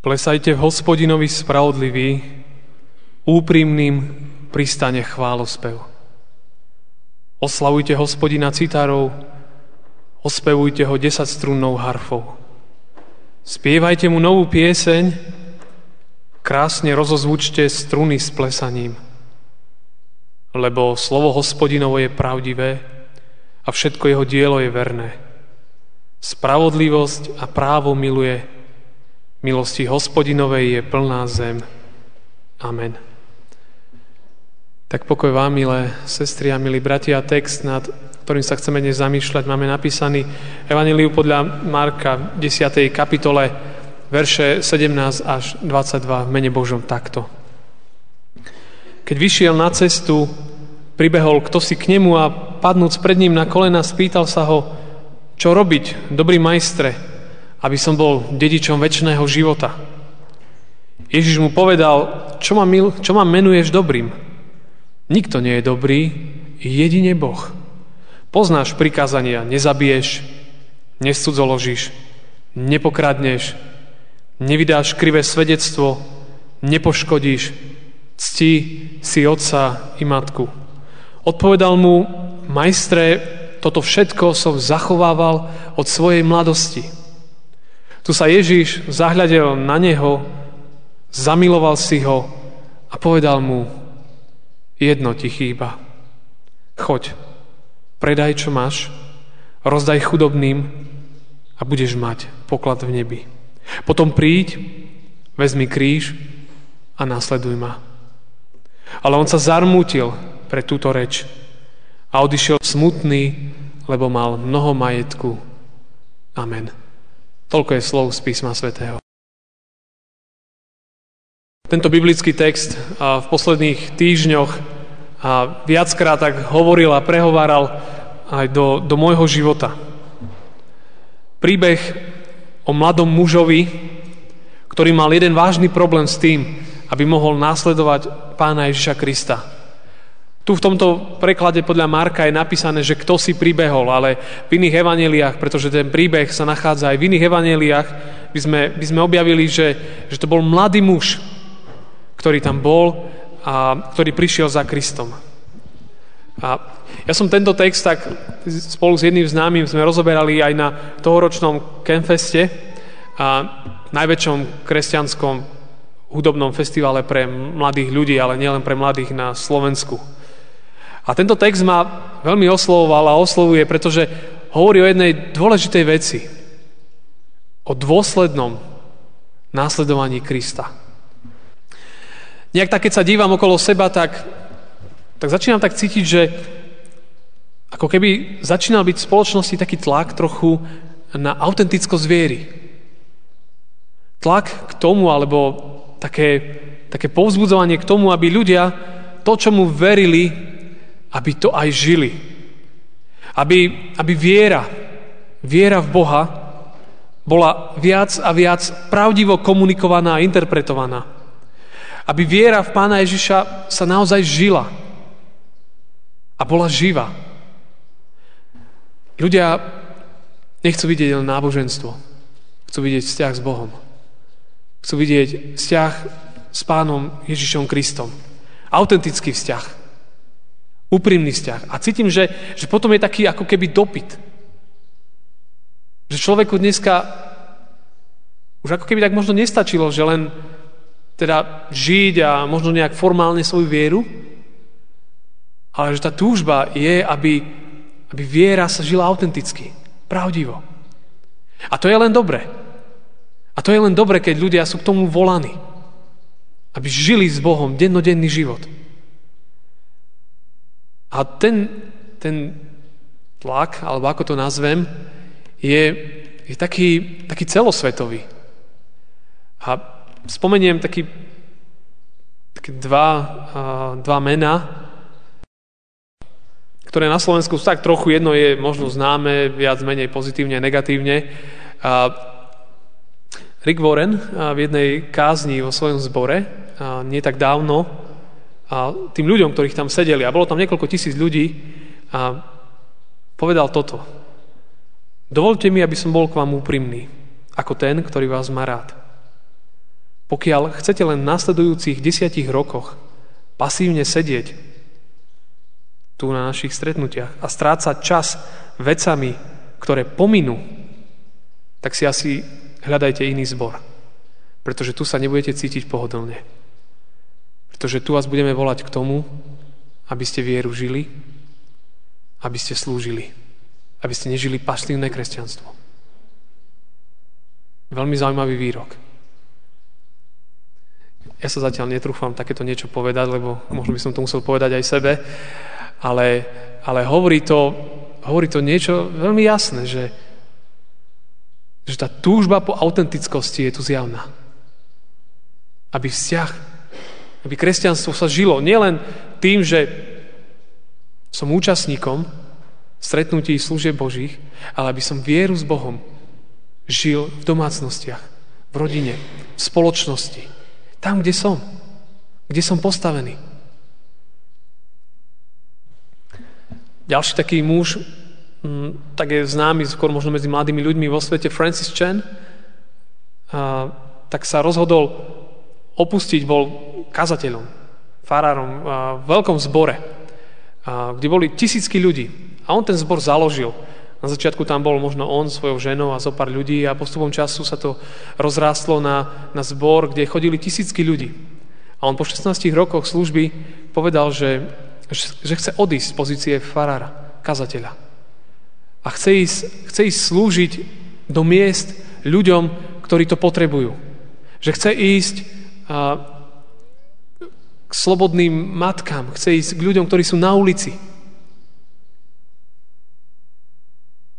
Plesajte v hospodinovi spravodlivý, úprimným pristane chválospev. Oslavujte hospodina citárov, ospevujte ho desaťstrunnou harfou. Spievajte mu novú pieseň, krásne rozozvučte struny s plesaním. Lebo slovo hospodinovo je pravdivé a všetko jeho dielo je verné. Spravodlivosť a právo miluje Milosti hospodinovej je plná zem. Amen. Tak pokoj vám, milé sestry a milí bratia, text, nad ktorým sa chceme dnes zamýšľať, máme napísaný Evangeliu podľa Marka v 10. kapitole, verše 17 až 22 v mene Božom takto. Keď vyšiel na cestu, pribehol kto si k nemu a padnúc pred ním na kolena, spýtal sa ho, čo robiť, dobrý majstre, aby som bol dedičom väčšného života. Ježiš mu povedal, čo ma, mil, čo ma menuješ dobrým? Nikto nie je dobrý, jedine Boh. Poznáš prikázania, nezabiješ, nescudzoložíš, nepokradneš, nevydáš krivé svedectvo, nepoškodíš, cti si otca i matku. Odpovedal mu, majstre, toto všetko som zachovával od svojej mladosti. Tu sa Ježíš zahľadil na neho, zamiloval si ho a povedal mu, jedno ti chýba. Choď, predaj, čo máš, rozdaj chudobným a budeš mať poklad v nebi. Potom príď, vezmi kríž a následuj ma. Ale on sa zarmútil pre túto reč a odišiel smutný, lebo mal mnoho majetku. Amen. Toľko je slov z písma svätého. Tento biblický text v posledných týždňoch viackrát tak hovoril a prehováral aj do, do môjho života. Príbeh o mladom mužovi, ktorý mal jeden vážny problém s tým, aby mohol následovať pána Ježiša Krista. Tu v tomto preklade podľa Marka je napísané, že kto si pribehol, ale v iných evaneliách, pretože ten príbeh sa nachádza aj v iných evaneliách, by sme, by sme objavili, že, že to bol mladý muž, ktorý tam bol a ktorý prišiel za Kristom. A ja som tento text tak spolu s jedným známym sme rozoberali aj na tohoročnom Kenfeste, a najväčšom kresťanskom hudobnom festivale pre mladých ľudí, ale nielen pre mladých na Slovensku. A tento text ma veľmi oslovoval a oslovuje, pretože hovorí o jednej dôležitej veci. O dôslednom následovaní Krista. Nejak tak, keď sa dívam okolo seba, tak, tak začínam tak cítiť, že ako keby začínal byť v spoločnosti taký tlak trochu na autentickosť viery. Tlak k tomu, alebo také, také povzbudzovanie k tomu, aby ľudia to, čo mu verili, aby to aj žili. Aby, aby viera, viera v Boha bola viac a viac pravdivo komunikovaná a interpretovaná. Aby viera v Pána Ježiša sa naozaj žila a bola živá. Ľudia nechcú vidieť len náboženstvo. Chcú vidieť vzťah s Bohom. Chcú vidieť vzťah s Pánom Ježišom Kristom. Autentický vzťah. Úprimný vzťah. A cítim, že, že potom je taký ako keby dopyt. Že človeku dneska už ako keby tak možno nestačilo, že len teda žiť a možno nejak formálne svoju vieru, ale že tá túžba je, aby, aby viera sa žila autenticky, pravdivo. A to je len dobre. A to je len dobre, keď ľudia sú k tomu volaní. Aby žili s Bohom dennodenný život. A ten, ten tlak, alebo ako to nazvem, je, je taký, taký celosvetový. A spomeniem taký, také dva, dva mená, ktoré na Slovensku sú tak trochu, jedno je možno známe, viac menej pozitívne negatívne. A Rick Warren v jednej kázni vo svojom zbore, nie tak dávno, a tým ľuďom, ktorých tam sedeli, a bolo tam niekoľko tisíc ľudí, a povedal toto. Dovolte mi, aby som bol k vám úprimný, ako ten, ktorý vás má rád. Pokiaľ chcete len v nasledujúcich desiatich rokoch pasívne sedieť tu na našich stretnutiach a strácať čas vecami, ktoré pominú, tak si asi hľadajte iný zbor. Pretože tu sa nebudete cítiť pohodlne. Pretože tu vás budeme volať k tomu, aby ste vieru žili, aby ste slúžili, aby ste nežili pasívne kresťanstvo. Veľmi zaujímavý výrok. Ja sa zatiaľ netrúfam takéto niečo povedať, lebo možno by som to musel povedať aj sebe, ale, ale hovorí, to, hovorí to niečo veľmi jasné, že, že tá túžba po autentickosti je tu zjavná. Aby vzťah, aby kresťanstvo sa žilo nielen tým, že som účastníkom stretnutí služieb Božích, ale aby som vieru s Bohom žil v domácnostiach, v rodine, v spoločnosti, tam, kde som. Kde som postavený. Ďalší taký muž, mm, tak je známy skôr možno medzi mladými ľuďmi vo svete, Francis Chen, a, tak sa rozhodol opustiť, bol kazateľom, farárom v veľkom zbore, kde boli tisícky ľudí. A on ten zbor založil. Na začiatku tam bol možno on svojou ženou a zo pár ľudí a postupom času sa to rozrástlo na, na zbor, kde chodili tisícky ľudí. A on po 16 rokoch služby povedal, že, že chce odísť z pozície farára, kazateľa. A chce ísť, chce ísť slúžiť do miest ľuďom, ktorí to potrebujú. Že chce ísť a, k slobodným matkám, chce ísť k ľuďom, ktorí sú na ulici,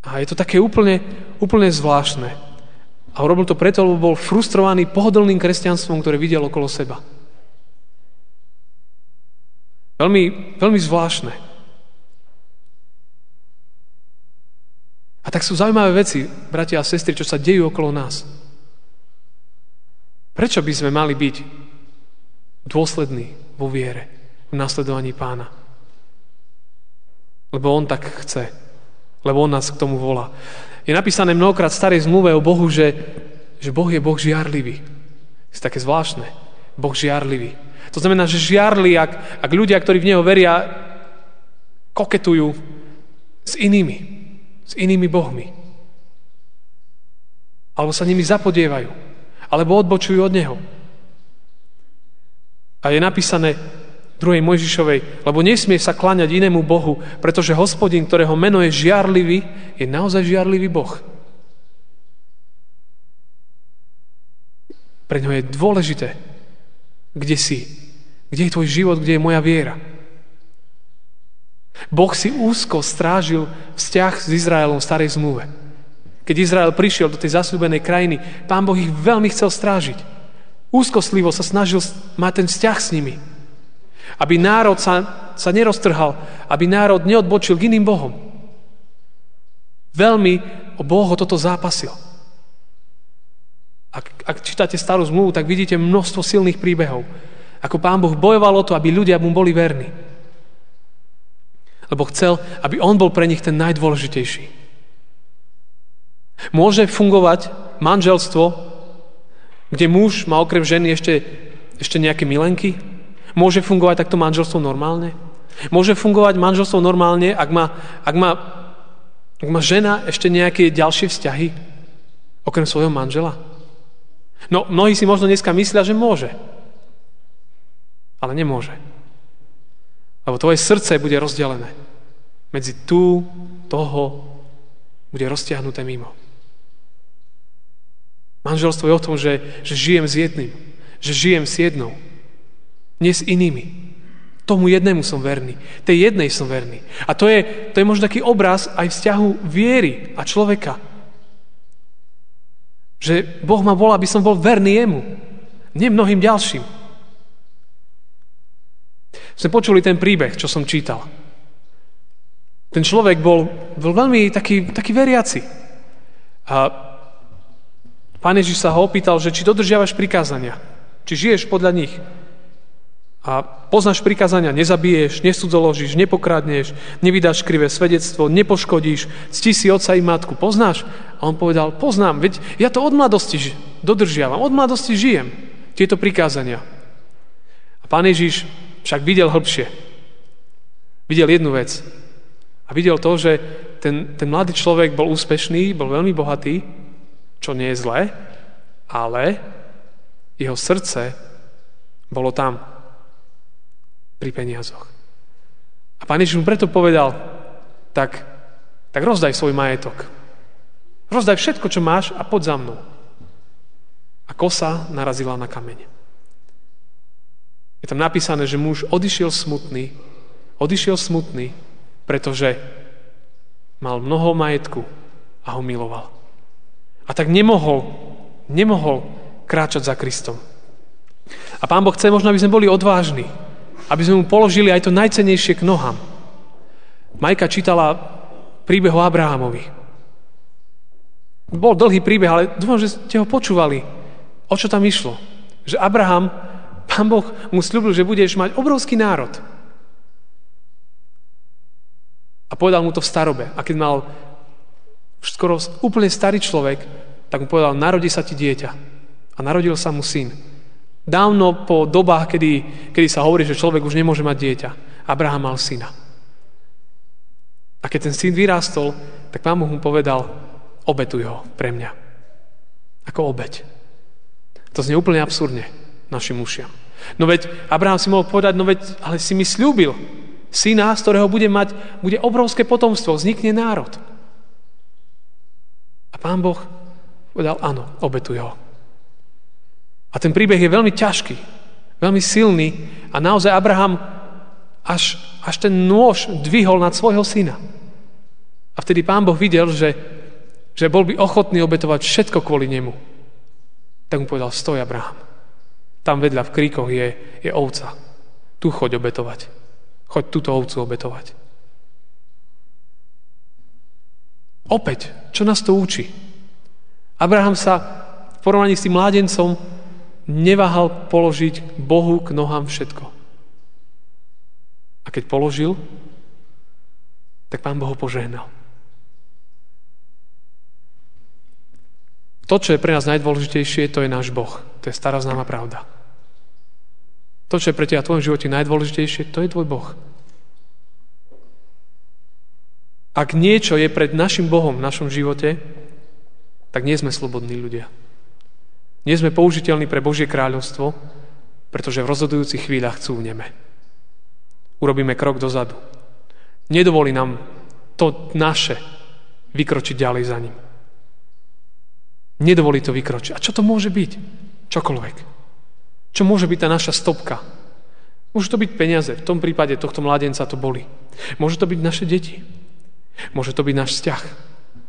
A je to také úplne, úplne zvláštne. A urobil to preto, lebo bol frustrovaný pohodlným kresťanstvom, ktoré videl okolo seba. Veľmi, veľmi zvláštne. A tak sú zaujímavé veci, bratia a sestry, čo sa dejú okolo nás. Prečo by sme mali byť dôslední vo viere, v nasledovaní pána? Lebo on tak chce lebo on nás k tomu volá. Je napísané mnohokrát v starej zmluve o Bohu, že, že Boh je Boh žiarlivý. Je také zvláštne. Boh žiarlivý. To znamená, že žiarli, ak, ak ľudia, ktorí v Neho veria, koketujú s inými, s inými bohmi. Alebo sa nimi zapodievajú. Alebo odbočujú od Neho. A je napísané, druhej Mojžišovej, lebo nesmie sa kláňať inému Bohu, pretože hospodin, ktorého meno je žiarlivý, je naozaj žiarlivý Boh. Pre ňo je dôležité, kde si, kde je tvoj život, kde je moja viera. Boh si úzko strážil vzťah s Izraelom v starej zmluve. Keď Izrael prišiel do tej zasľúbenej krajiny, pán Boh ich veľmi chcel strážiť. Úzkostlivo sa snažil mať ten vzťah s nimi. Aby národ sa, sa neroztrhal, aby národ neodbočil k iným bohom. Veľmi o Boh ho toto zápasil. Ak, ak čítate starú zmluvu, tak vidíte množstvo silných príbehov. Ako pán Boh bojoval o to, aby ľudia mu boli verní. Lebo chcel, aby on bol pre nich ten najdôležitejší. Môže fungovať manželstvo, kde muž má okrem ženy ešte, ešte nejaké milenky? Môže fungovať takto manželstvo normálne? Môže fungovať manželstvo normálne, ak má, ak má, ak má žena ešte nejaké ďalšie vzťahy, okrem svojho manžela? No, mnohí si možno dneska myslia, že môže. Ale nemôže. Lebo tvoje srdce bude rozdelené. Medzi tú, toho, bude roztiahnuté mimo. Manželstvo je o tom, že, že žijem s jedným. Že žijem s jednou nie s inými. Tomu jednému som verný. Tej jednej som verný. A to je, to je možno taký obraz aj vzťahu viery a človeka Že Boh ma volá, aby som bol verný jemu. Nie mnohým ďalším. Sme počuli ten príbeh, čo som čítal. Ten človek bol, bol veľmi taký, taký veriaci. A pán Ježiš sa ho opýtal, že či dodržiavaš prikázania, či žiješ podľa nich. A poznáš prikázania, nezabiješ, nesudzoložíš, nepokradneš, nevydáš krivé svedectvo, nepoškodíš, cti si otca i matku. Poznáš? A on povedal, poznám, veď ja to od mladosti dodržiavam, od mladosti žijem tieto prikázania. A pán Ježiš však videl hĺbšie. Videl jednu vec. A videl to, že ten, ten mladý človek bol úspešný, bol veľmi bohatý, čo nie je zlé, ale jeho srdce bolo tam, pri peniazoch. A pán Ježiš mu preto povedal, tak, tak rozdaj svoj majetok. Rozdaj všetko, čo máš a poď za mnou. A kosa narazila na kamene. Je tam napísané, že muž odišiel smutný, odišiel smutný, pretože mal mnoho majetku a ho miloval. A tak nemohol, nemohol kráčať za Kristom. A Pán Boh chce možno, aby sme boli odvážni, aby sme mu položili aj to najcenejšie k nohám. Majka čítala príbeh o Abrahamovi. Bol dlhý príbeh, ale dúfam, že ste ho počúvali. O čo tam išlo? Že Abraham, pán Boh mu slúbil, že budeš mať obrovský národ. A povedal mu to v starobe. A keď mal skoro úplne starý človek, tak mu povedal, narodí sa ti dieťa. A narodil sa mu syn. Dávno po dobách, kedy, kedy sa hovorí, že človek už nemôže mať dieťa. Abraham mal syna. A keď ten syn vyrástol, tak pán mu povedal, obetuj ho pre mňa. Ako obeť. To znie úplne absurdne našim ušiam. No veď Abraham si mohol povedať, no veď, ale si mi slúbil, syna, z ktorého bude mať, bude obrovské potomstvo, vznikne národ. Pán Boh povedal, áno, obetuj ho. A ten príbeh je veľmi ťažký, veľmi silný a naozaj Abraham až, až ten nôž dvihol nad svojho syna. A vtedy pán Boh videl, že, že bol by ochotný obetovať všetko kvôli nemu. Tak mu povedal, stoj Abraham. Tam vedľa v kríkoch je, je ovca. Tu choď obetovať. Choď túto ovcu obetovať. Opäť, čo nás to učí? Abraham sa v porovnaní s tým mládencom neváhal položiť Bohu k nohám všetko. A keď položil, tak pán Bohu požehnal. To, čo je pre nás najdôležitejšie, to je náš Boh. To je stará známa pravda. To, čo je pre teba v tvojom živote najdôležitejšie, to je tvoj Boh. Ak niečo je pred našim Bohom v našom živote, tak nie sme slobodní ľudia. Nie sme použiteľní pre Božie kráľovstvo, pretože v rozhodujúcich chvíľach cúvneme. Urobíme krok dozadu. Nedovolí nám to naše vykročiť ďalej za ním. Nedovolí to vykročiť. A čo to môže byť? Čokoľvek. Čo môže byť tá naša stopka? Môže to byť peniaze. V tom prípade tohto mladenca to boli. Môže to byť naše deti. Môže to byť náš vzťah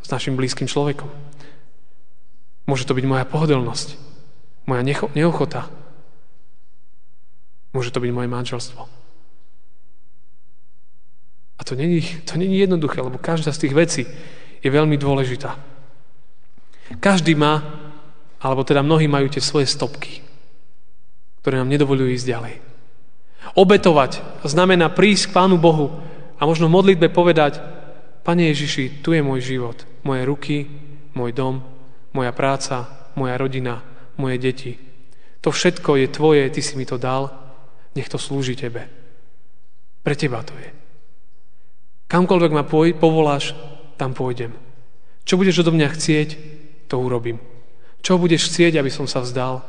s našim blízkym človekom. Môže to byť moja pohodlnosť, moja neochota. Môže to byť moje manželstvo. A to není, to není jednoduché, lebo každá z tých vecí je veľmi dôležitá. Každý má, alebo teda mnohí majú tie svoje stopky, ktoré nám nedovolujú ísť ďalej. Obetovať znamená prísť k Pánu Bohu a možno v modlitbe povedať, Pane Ježiši, tu je môj život, moje ruky, môj dom, moja práca, moja rodina, moje deti. To všetko je tvoje, ty si mi to dal, nech to slúži tebe. Pre teba to je. Kamkoľvek ma povoláš, tam pôjdem. Čo budeš odo mňa chcieť, to urobím. Čo budeš chcieť, aby som sa vzdal,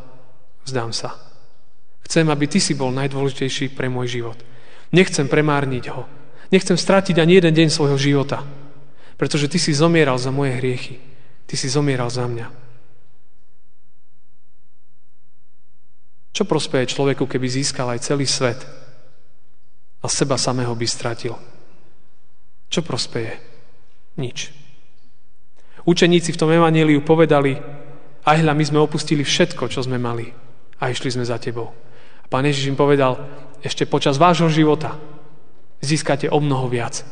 vzdám sa. Chcem, aby ty si bol najdôležitejší pre môj život. Nechcem premárniť ho. Nechcem stratiť ani jeden deň svojho života, pretože ty si zomieral za moje hriechy. Ty si zomieral za mňa. Čo prospeje človeku, keby získal aj celý svet a seba samého by stratil? Čo prospeje? Nič. Učeníci v tom evaníliu povedali, Aj hľa, my sme opustili všetko, čo sme mali a išli sme za tebou. A pán Ježiš im povedal, ešte počas vášho života získate o mnoho viac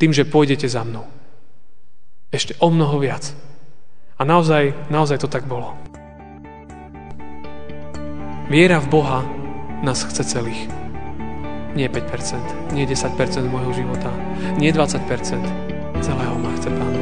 tým, že pôjdete za mnou. Ešte o mnoho viac. A naozaj, naozaj to tak bolo. Viera v Boha nás chce celých. Nie 5%, nie 10% môjho života, nie 20%. Celého ma chce Pán.